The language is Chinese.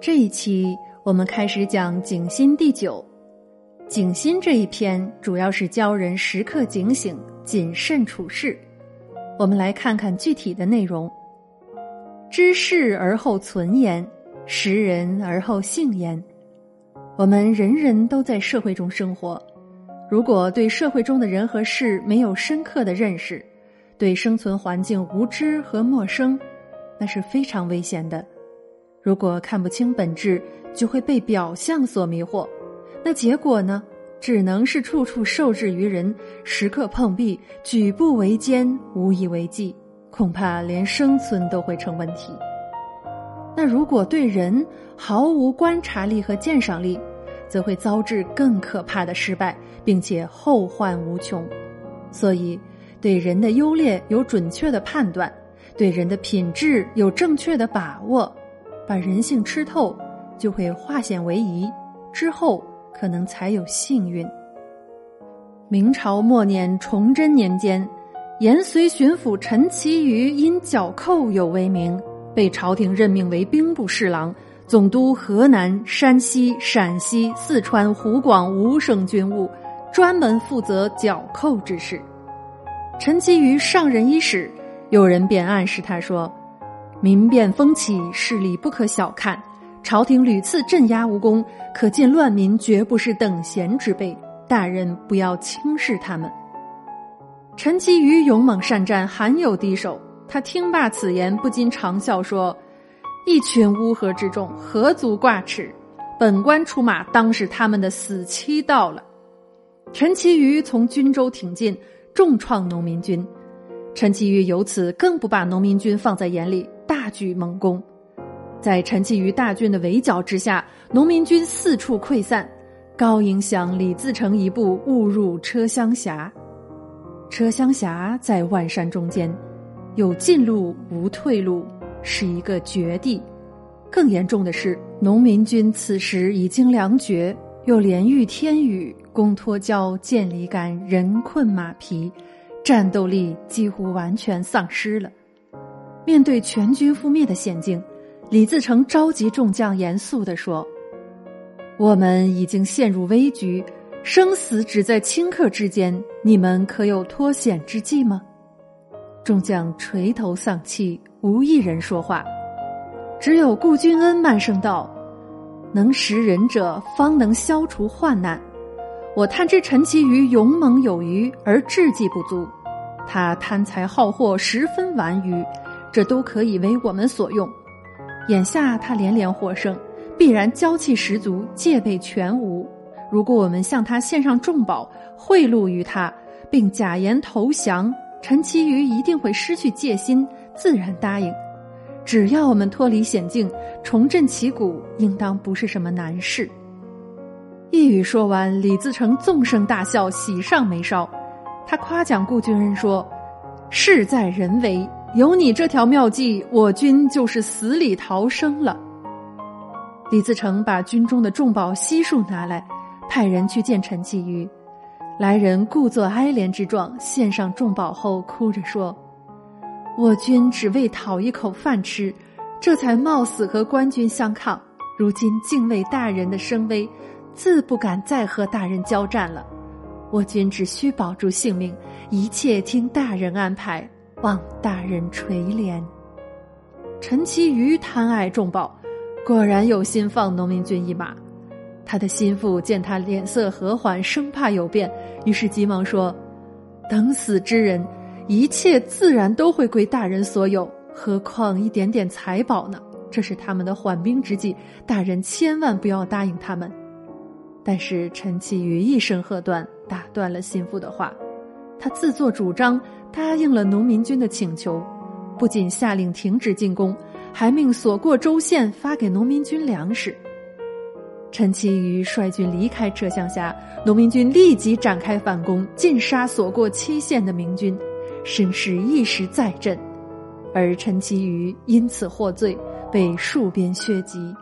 这一期我们开始讲《景心》第九，《景心》这一篇主要是教人时刻警醒、谨慎处事。我们来看看具体的内容：知事而后存焉，识人而后信焉。我们人人都在社会中生活，如果对社会中的人和事没有深刻的认识，对生存环境无知和陌生，那是非常危险的。如果看不清本质，就会被表象所迷惑，那结果呢？只能是处处受制于人，时刻碰壁，举步维艰，无以为继，恐怕连生存都会成问题。那如果对人毫无观察力和鉴赏力，则会遭致更可怕的失败，并且后患无穷。所以，对人的优劣有准确的判断，对人的品质有正确的把握。把人性吃透，就会化险为夷，之后可能才有幸运。明朝末年崇祯年间，延绥巡抚陈其瑜因剿寇有威名，被朝廷任命为兵部侍郎，总督河南、山西、陕西、四川、湖广五省军务，专门负责剿寇之事。陈其瑜上任伊始，有人便暗示他说。民变风起，势力不可小看。朝廷屡次镇压无功，可见乱民绝不是等闲之辈。大人不要轻视他们。陈其瑜勇猛善战，罕有敌手。他听罢此言，不禁长笑说：“一群乌合之众，何足挂齿？本官出马，当是他们的死期到了。”陈其瑜从军州挺进，重创农民军。陈其瑜由此更不把农民军放在眼里。大举猛攻，在陈其瑜大军的围剿之下，农民军四处溃散。高迎祥、李自成一部误入车厢峡，车厢峡在万山中间，有进路无退路，是一个绝地。更严重的是，农民军此时已经粮绝，又连遇天雨，弓脱胶，箭离竿，人困马疲，战斗力几乎完全丧失了。面对全军覆灭的险境，李自成召集众将，严肃地说：“我们已经陷入危局，生死只在顷刻之间，你们可有脱险之计吗？”众将垂头丧气，无一人说话。只有顾君恩慢声道：“能识人者，方能消除患难。我探知陈其瑜勇猛有余，而智计不足；他贪财好货，十分顽愚。”这都可以为我们所用。眼下他连连获胜，必然娇气十足，戒备全无。如果我们向他献上重宝，贿赂于他，并假言投降，陈其瑜一定会失去戒心，自然答应。只要我们脱离险境，重振旗鼓，应当不是什么难事。一语说完，李自成纵声大笑，喜上眉梢。他夸奖顾军恩说：“事在人为。”有你这条妙计，我军就是死里逃生了。李自成把军中的重宝悉数拿来，派人去见陈继瑜。来人故作哀怜之状，献上重宝后，哭着说：“我军只为讨一口饭吃，这才冒死和官军相抗。如今敬畏大人的声威，自不敢再和大人交战了。我军只需保住性命，一切听大人安排。”望大人垂怜。陈其瑜贪爱重宝，果然有心放农民军一马。他的心腹见他脸色和缓，生怕有变，于是急忙说：“等死之人，一切自然都会归大人所有，何况一点点财宝呢？这是他们的缓兵之计，大人千万不要答应他们。”但是陈其瑜一声喝断，打断了心腹的话。他自作主张答应了农民军的请求，不仅下令停止进攻，还命所过州县发给农民军粮食。陈其瑜率军离开车厢下，农民军立即展开反攻，尽杀所过七县的明军，声势一时再振，而陈其瑜因此获罪，被戍边削籍。